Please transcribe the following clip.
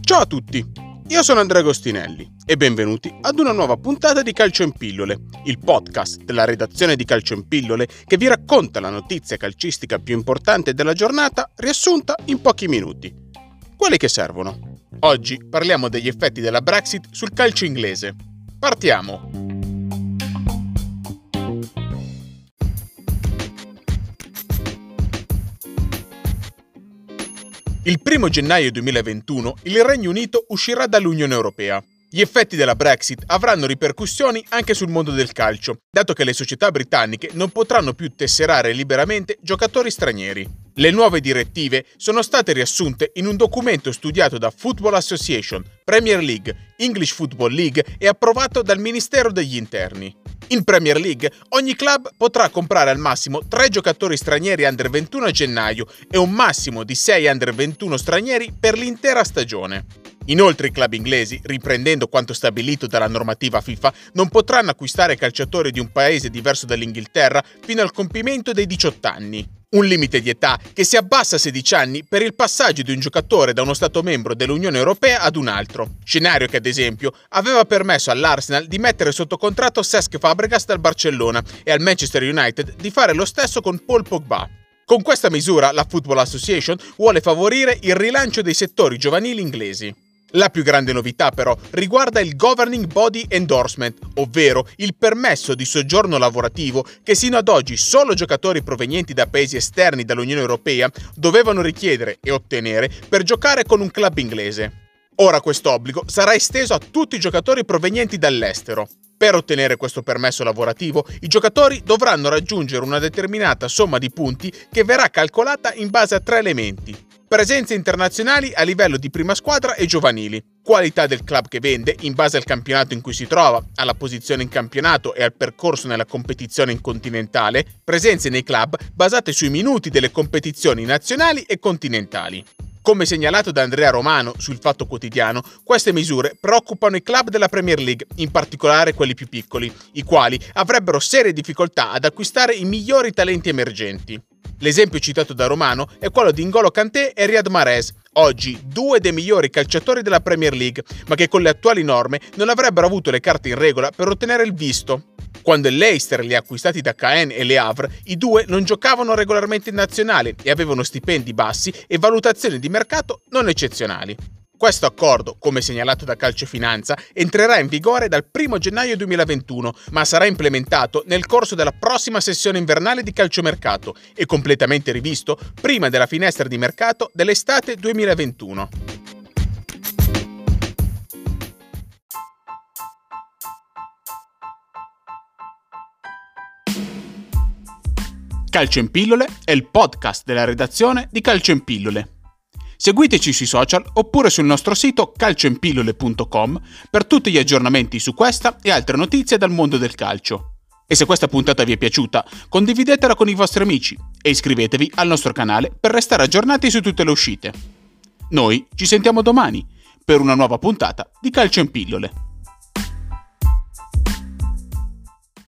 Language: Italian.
Ciao a tutti, io sono Andrea Agostinelli e benvenuti ad una nuova puntata di Calcio in Pillole, il podcast della redazione di Calcio in Pillole che vi racconta la notizia calcistica più importante della giornata riassunta in pochi minuti. Quelli che servono. Oggi parliamo degli effetti della Brexit sul calcio inglese. Partiamo! Il 1 gennaio 2021 il Regno Unito uscirà dall'Unione Europea. Gli effetti della Brexit avranno ripercussioni anche sul mondo del calcio, dato che le società britanniche non potranno più tesserare liberamente giocatori stranieri. Le nuove direttive sono state riassunte in un documento studiato da Football Association, Premier League, English Football League e approvato dal Ministero degli Interni. In Premier League ogni club potrà comprare al massimo 3 giocatori stranieri under 21 a gennaio e un massimo di 6 under 21 stranieri per l'intera stagione. Inoltre i club inglesi, riprendendo quanto stabilito dalla normativa FIFA, non potranno acquistare calciatori di un paese diverso dall'Inghilterra fino al compimento dei 18 anni un limite di età che si abbassa a 16 anni per il passaggio di un giocatore da uno Stato membro dell'Unione Europea ad un altro, scenario che ad esempio aveva permesso all'Arsenal di mettere sotto contratto Cesc Fabregas dal Barcellona e al Manchester United di fare lo stesso con Paul Pogba. Con questa misura la Football Association vuole favorire il rilancio dei settori giovanili inglesi. La più grande novità però riguarda il Governing Body Endorsement, ovvero il permesso di soggiorno lavorativo che sino ad oggi solo giocatori provenienti da paesi esterni dall'Unione Europea dovevano richiedere e ottenere per giocare con un club inglese. Ora questo obbligo sarà esteso a tutti i giocatori provenienti dall'estero. Per ottenere questo permesso lavorativo, i giocatori dovranno raggiungere una determinata somma di punti che verrà calcolata in base a tre elementi presenze internazionali a livello di prima squadra e giovanili, qualità del club che vende in base al campionato in cui si trova, alla posizione in campionato e al percorso nella competizione in continentale, presenze nei club basate sui minuti delle competizioni nazionali e continentali. Come segnalato da Andrea Romano sul Fatto Quotidiano, queste misure preoccupano i club della Premier League, in particolare quelli più piccoli, i quali avrebbero serie difficoltà ad acquistare i migliori talenti emergenti. L'esempio citato da Romano è quello di N'Golo Kanté e Riyad Mahrez, oggi due dei migliori calciatori della Premier League, ma che con le attuali norme non avrebbero avuto le carte in regola per ottenere il visto. Quando il Leicester li ha acquistati da Caen e Le Havre, i due non giocavano regolarmente in nazionale e avevano stipendi bassi e valutazioni di mercato non eccezionali. Questo accordo, come segnalato da Calcio Finanza, entrerà in vigore dal 1 gennaio 2021, ma sarà implementato nel corso della prossima sessione invernale di calciomercato e completamente rivisto prima della finestra di mercato dell'estate 2021. Calcio in pillole è il podcast della redazione di Calcio in pillole Seguiteci sui social oppure sul nostro sito calcioempillole.com per tutti gli aggiornamenti su questa e altre notizie dal mondo del calcio. E se questa puntata vi è piaciuta, condividetela con i vostri amici e iscrivetevi al nostro canale per restare aggiornati su tutte le uscite. Noi ci sentiamo domani per una nuova puntata di Calcio in Pillole.